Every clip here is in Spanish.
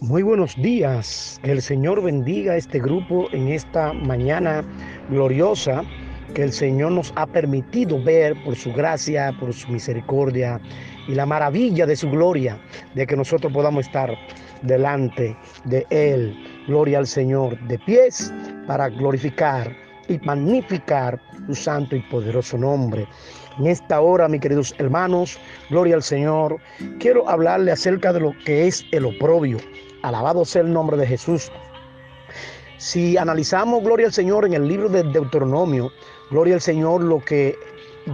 Muy buenos días, que el Señor bendiga a este grupo en esta mañana gloriosa que el Señor nos ha permitido ver por su gracia, por su misericordia y la maravilla de su gloria, de que nosotros podamos estar delante de Él. Gloria al Señor de pies para glorificar y magnificar su santo y poderoso nombre. En esta hora, mis queridos hermanos, gloria al Señor, quiero hablarle acerca de lo que es el oprobio. Alabado sea el nombre de Jesús. Si analizamos, gloria al Señor, en el libro de Deuteronomio, gloria al Señor, lo que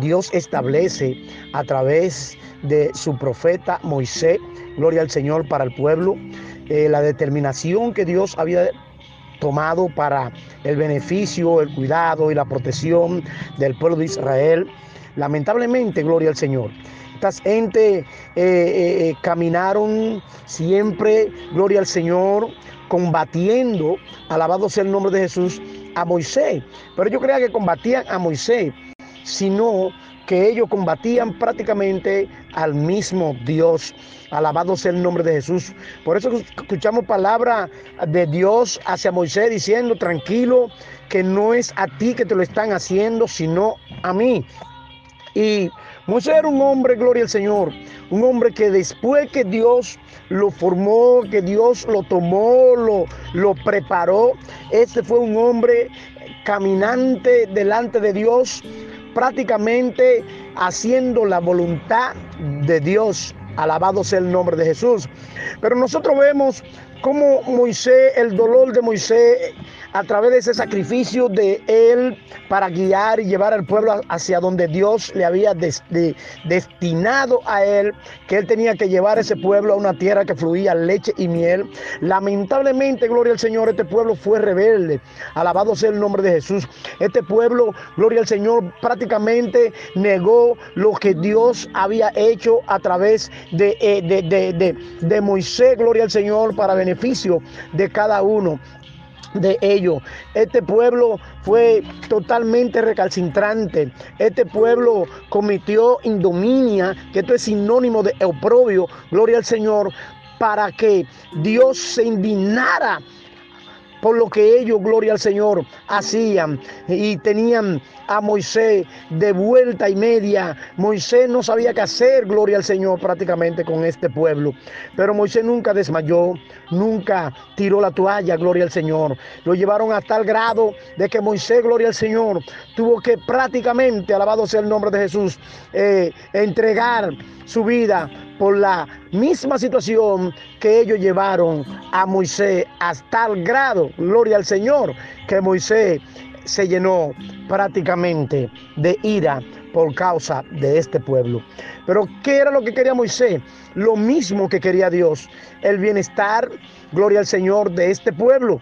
Dios establece a través de su profeta Moisés, gloria al Señor para el pueblo, eh, la determinación que Dios había tomado para el beneficio, el cuidado y la protección del pueblo de Israel. Lamentablemente, gloria al Señor. Estas gente eh, eh, eh, caminaron siempre, gloria al Señor, combatiendo, alabado sea el nombre de Jesús, a Moisés. Pero yo creía que combatían a Moisés, sino que ellos combatían prácticamente al mismo Dios. Alabado sea el nombre de Jesús. Por eso escuchamos palabra de Dios hacia Moisés diciendo, tranquilo, que no es a ti que te lo están haciendo, sino a mí. Y Moisés era un hombre, gloria al Señor, un hombre que después que Dios lo formó, que Dios lo tomó, lo, lo preparó, este fue un hombre caminante delante de Dios, prácticamente haciendo la voluntad de Dios. Alabado sea el nombre de Jesús. Pero nosotros vemos cómo Moisés, el dolor de Moisés, a través de ese sacrificio de él para guiar y llevar al pueblo hacia donde Dios le había destinado a él, que él tenía que llevar ese pueblo a una tierra que fluía leche y miel. Lamentablemente, gloria al Señor, este pueblo fue rebelde. Alabado sea el nombre de Jesús. Este pueblo, gloria al Señor, prácticamente negó lo que Dios había hecho a través de, eh, de, de, de Moisés, gloria al Señor, para beneficio de cada uno de ellos. Este pueblo fue totalmente recalcitrante. Este pueblo cometió indominia, que esto es sinónimo de oprobio, gloria al Señor, para que Dios se indignara por lo que ellos, gloria al Señor, hacían y tenían a Moisés de vuelta y media. Moisés no sabía qué hacer, gloria al Señor, prácticamente con este pueblo. Pero Moisés nunca desmayó, nunca tiró la toalla, gloria al Señor. Lo llevaron a tal grado de que Moisés, gloria al Señor, tuvo que prácticamente, alabado sea el nombre de Jesús, eh, entregar su vida por la misma situación que ellos llevaron a Moisés hasta el grado, gloria al Señor, que Moisés se llenó prácticamente de ira por causa de este pueblo. Pero ¿qué era lo que quería Moisés? Lo mismo que quería Dios, el bienestar, gloria al Señor de este pueblo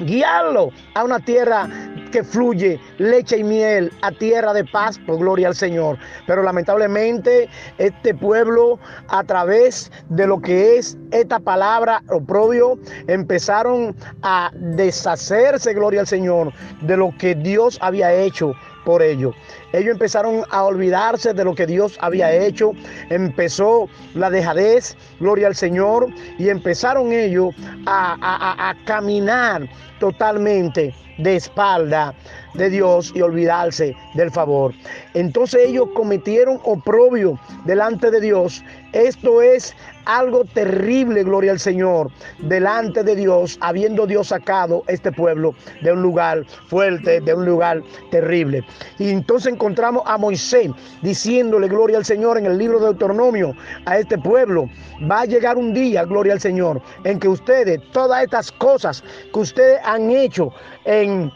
guiarlo a una tierra que fluye leche y miel, a tierra de paz, por gloria al Señor. Pero lamentablemente este pueblo, a través de lo que es esta palabra oprobio, empezaron a deshacerse, gloria al Señor, de lo que Dios había hecho por ellos. Ellos empezaron a olvidarse de lo que Dios había hecho. Empezó la dejadez, gloria al Señor, y empezaron ellos a caminar totalmente de espalda de Dios y olvidarse del favor. Entonces ellos cometieron oprobio delante de Dios. Esto es algo terrible, gloria al Señor, delante de Dios, habiendo Dios sacado este pueblo de un lugar fuerte, de un lugar terrible. Y entonces encontramos a Moisés diciéndole, gloria al Señor, en el libro de Deuteronomio, a este pueblo, va a llegar un día, gloria al Señor, en que ustedes, todas estas cosas que ustedes han hecho en,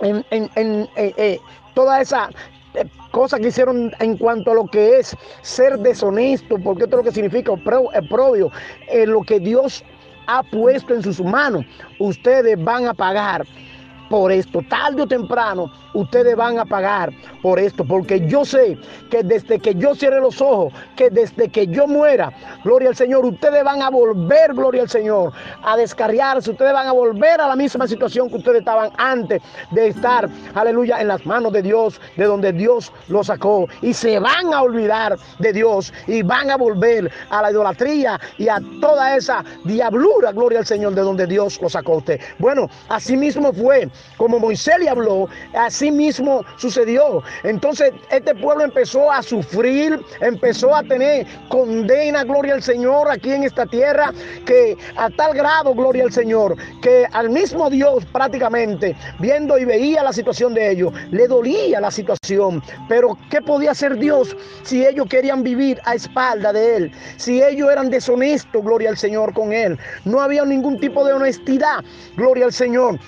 en, en, en eh, eh, toda esa eh, cosa que hicieron en cuanto a lo que es ser deshonesto, porque esto es lo que significa oprobio, lo que Dios ha puesto en sus manos, ustedes van a pagar por esto. Tarde o temprano ustedes van a pagar por esto, porque yo sé que desde que yo cierre los ojos, que desde que yo muera, gloria al Señor, ustedes van a volver, gloria al Señor, a descarriarse, ustedes van a volver a la misma situación que ustedes estaban antes de estar, aleluya, en las manos de Dios, de donde Dios los sacó, y se van a olvidar de Dios y van a volver a la idolatría y a toda esa diablura, gloria al Señor, de donde Dios los sacó usted. Bueno, así mismo fue como Moisés le habló, así mismo sucedió. Entonces este pueblo empezó a sufrir, empezó a tener condena, gloria al Señor, aquí en esta tierra, que a tal grado, gloria al Señor, que al mismo Dios prácticamente, viendo y veía la situación de ellos, le dolía la situación. Pero ¿qué podía hacer Dios si ellos querían vivir a espalda de Él? Si ellos eran deshonestos, gloria al Señor, con Él. No había ningún tipo de honestidad, gloria al Señor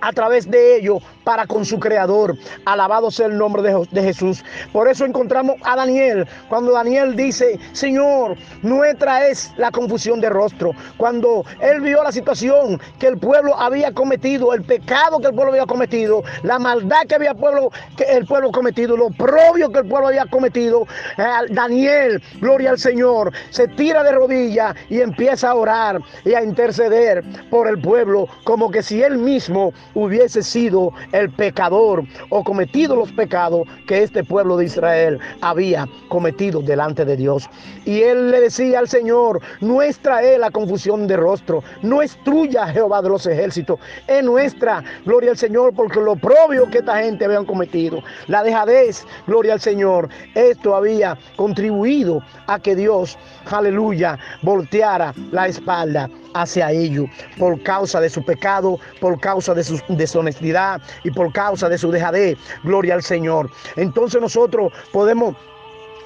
a través de ello para con su creador. Alabado sea el nombre de, Jesús. Por eso encontramos a Daniel, cuando Daniel dice, Señor, nuestra es la confusión de rostro. Cuando él vio la situación que el pueblo había cometido, el pecado que el pueblo había cometido, la maldad que había pueblo, que el pueblo cometido, lo propio que el pueblo había cometido, eh, Daniel, gloria al Señor, se tira de rodillas y empieza a orar y a interceder por el pueblo, como que si él mismo hubiese sido el pecador o cometido los pecados que este pueblo de Israel había cometido delante de Dios. Y él le decía al Señor, nuestra es la confusión de rostro, no es tuya Jehová de los ejércitos, es nuestra, gloria al Señor, porque lo propio que esta gente habían cometido, la dejadez, gloria al Señor, esto había contribuido a que Dios, aleluya, volteara la espalda hacia ellos por causa de su pecado, por causa de su deshonestidad y por causa de su dejadez. Gloria al Señor. Entonces nosotros podemos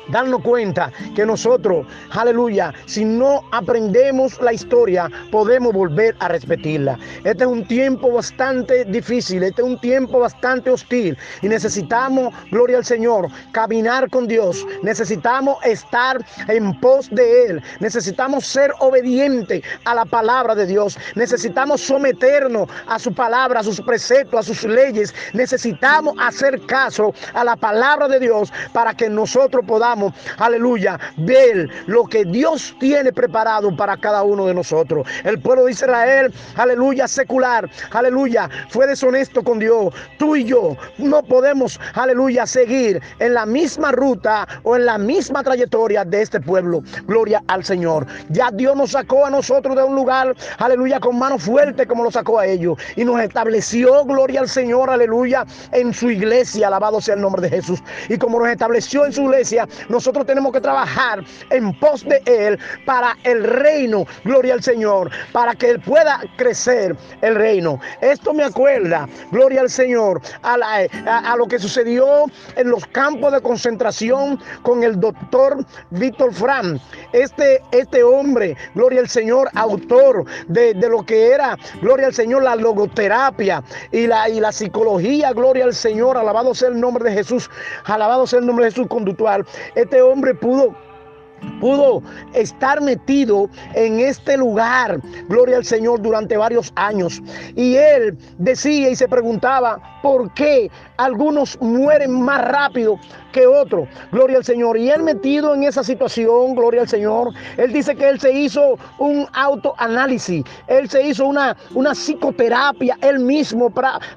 darnos cuenta que nosotros, aleluya, si no aprendemos la historia, podemos volver a repetirla. Este es un tiempo bastante difícil, este es un tiempo bastante hostil y necesitamos, gloria al Señor, caminar con Dios, necesitamos estar en pos de Él, necesitamos ser obedientes a la palabra de Dios, necesitamos someternos a su palabra, a sus preceptos, a sus leyes, necesitamos hacer caso a la palabra de Dios para que nosotros podamos aleluya, ver lo que Dios tiene preparado para cada uno de nosotros. El pueblo de Israel, aleluya, secular, aleluya, fue deshonesto con Dios. Tú y yo no podemos, aleluya, seguir en la misma ruta o en la misma trayectoria de este pueblo. Gloria al Señor. Ya Dios nos sacó a nosotros de un lugar, aleluya, con mano fuerte como lo sacó a ellos. Y nos estableció, gloria al Señor, aleluya, en su iglesia. Alabado sea el nombre de Jesús. Y como nos estableció en su iglesia, nosotros tenemos que trabajar en pos de Él para el reino, gloria al Señor, para que Él pueda crecer el reino. Esto me acuerda, gloria al Señor, a, lo que sucedió en los campos de concentración con el doctor Víctor Fran. Este, este hombre, gloria al Señor, autor de, lo que era, gloria al Señor, la logoterapia y la, y la psicología, gloria al Señor, alabado sea el nombre de Jesús, alabado sea el nombre de Jesús conductual. Este hombre pudo pudo estar metido en este lugar, gloria al Señor, durante varios años. Y él decía y se preguntaba, ¿por qué algunos mueren más rápido que otros? Gloria al Señor. Y él metido en esa situación, gloria al Señor, él dice que él se hizo un autoanálisis, él se hizo una, una psicoterapia, él mismo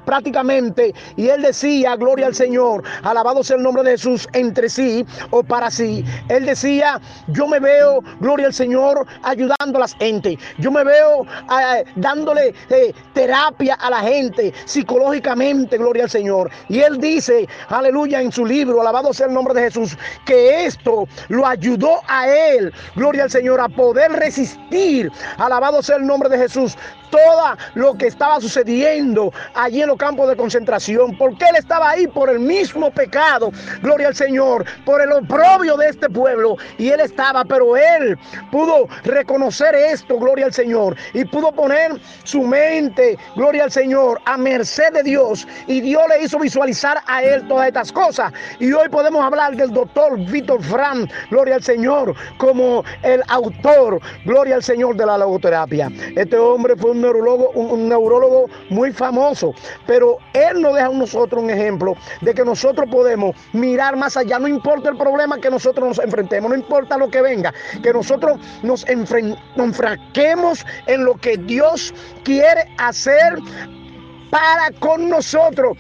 prácticamente, y él decía, gloria al Señor, alabado sea el nombre de Jesús, entre sí o para sí. Él decía, yo me veo, gloria al Señor, ayudando a la gente. Yo me veo eh, dándole eh, terapia a la gente psicológicamente, gloria al Señor. Y él dice, aleluya, en su libro, alabado sea el nombre de Jesús, que esto lo ayudó a él, gloria al Señor, a poder resistir, alabado sea el nombre de Jesús, todo lo que estaba sucediendo allí en los campos de concentración, porque él estaba ahí por el mismo pecado, gloria al Señor, por el oprobio de este pueblo. Y él estaba, pero él pudo reconocer esto, gloria al Señor, y pudo poner su mente, gloria al Señor, a merced de Dios, y Dios le hizo visualizar a él todas estas cosas. Y hoy podemos hablar del doctor Víctor Fran, gloria al Señor, como el autor, gloria al Señor de la logoterapia. Este hombre fue un neurólogo, un, neurólogo muy famoso, pero él nos deja a nosotros un ejemplo de que nosotros podemos mirar más allá, no importa el problema que nosotros nos enfrentemos, no importa lo que venga, que nosotros nos, enfraquemos en lo que Dios quiere hacer para con nosotros.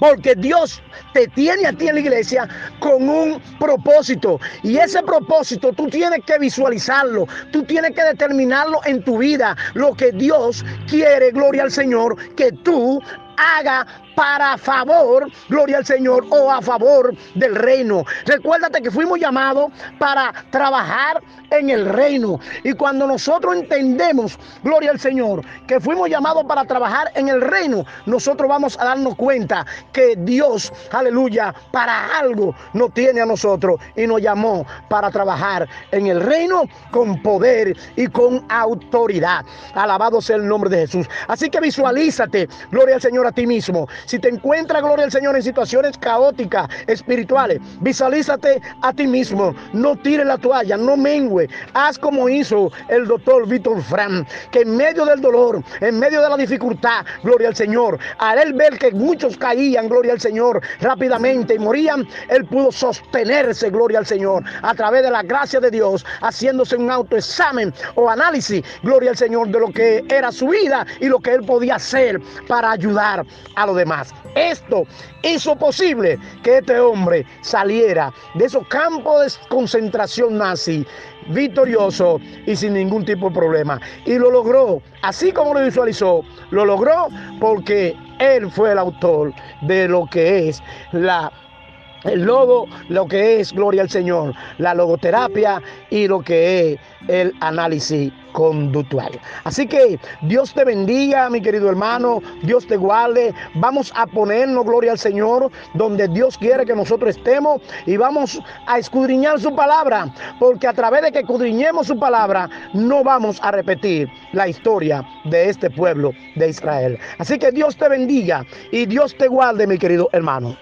Porque Dios te tiene a ti en la iglesia con un propósito. Y ese propósito tú tienes que visualizarlo. Tú tienes que determinarlo en tu vida. Lo que Dios quiere, gloria al Señor, que tú haga para favor, gloria al Señor, o a favor del reino. Recuérdate que fuimos llamados para trabajar en el reino. Y cuando nosotros entendemos, gloria al Señor, que fuimos llamados para trabajar en el reino, nosotros vamos a darnos cuenta que Dios, aleluya, para algo nos tiene a nosotros y nos llamó para trabajar en el reino con poder y con autoridad. Alabado sea el nombre de Jesús. Así que visualízate, gloria al Señor, a ti mismo. Si te encuentras, gloria al Señor, en situaciones caóticas, espirituales, visualízate a ti mismo. No tires la toalla, no mengue. Haz como hizo el doctor Víctor Fran, que en medio del dolor, en medio de la dificultad, gloria al Señor, al él ver que muchos caían, gloria al Señor, rápidamente y morían, él pudo sostenerse, gloria al Señor, a través de la gracia de Dios, haciéndose un autoexamen o análisis, gloria al Señor, de lo que era su vida y lo que él podía hacer para a los demás. Esto hizo posible que este hombre saliera de esos campos de concentración nazi victorioso y sin ningún tipo de problema. Y lo logró, así como lo visualizó, lo logró porque él fue el autor de lo que es la el logo, lo que es gloria al Señor, la logoterapia y lo que es el análisis conductual. Así que Dios te bendiga, mi querido hermano, Dios te guarde. Vamos a ponernos, gloria al Señor, donde Dios quiere que nosotros estemos y vamos a escudriñar su palabra, porque a través de que escudriñemos su palabra, no vamos a repetir la historia de este pueblo de Israel. Así que Dios te bendiga y Dios te guarde, mi querido hermano.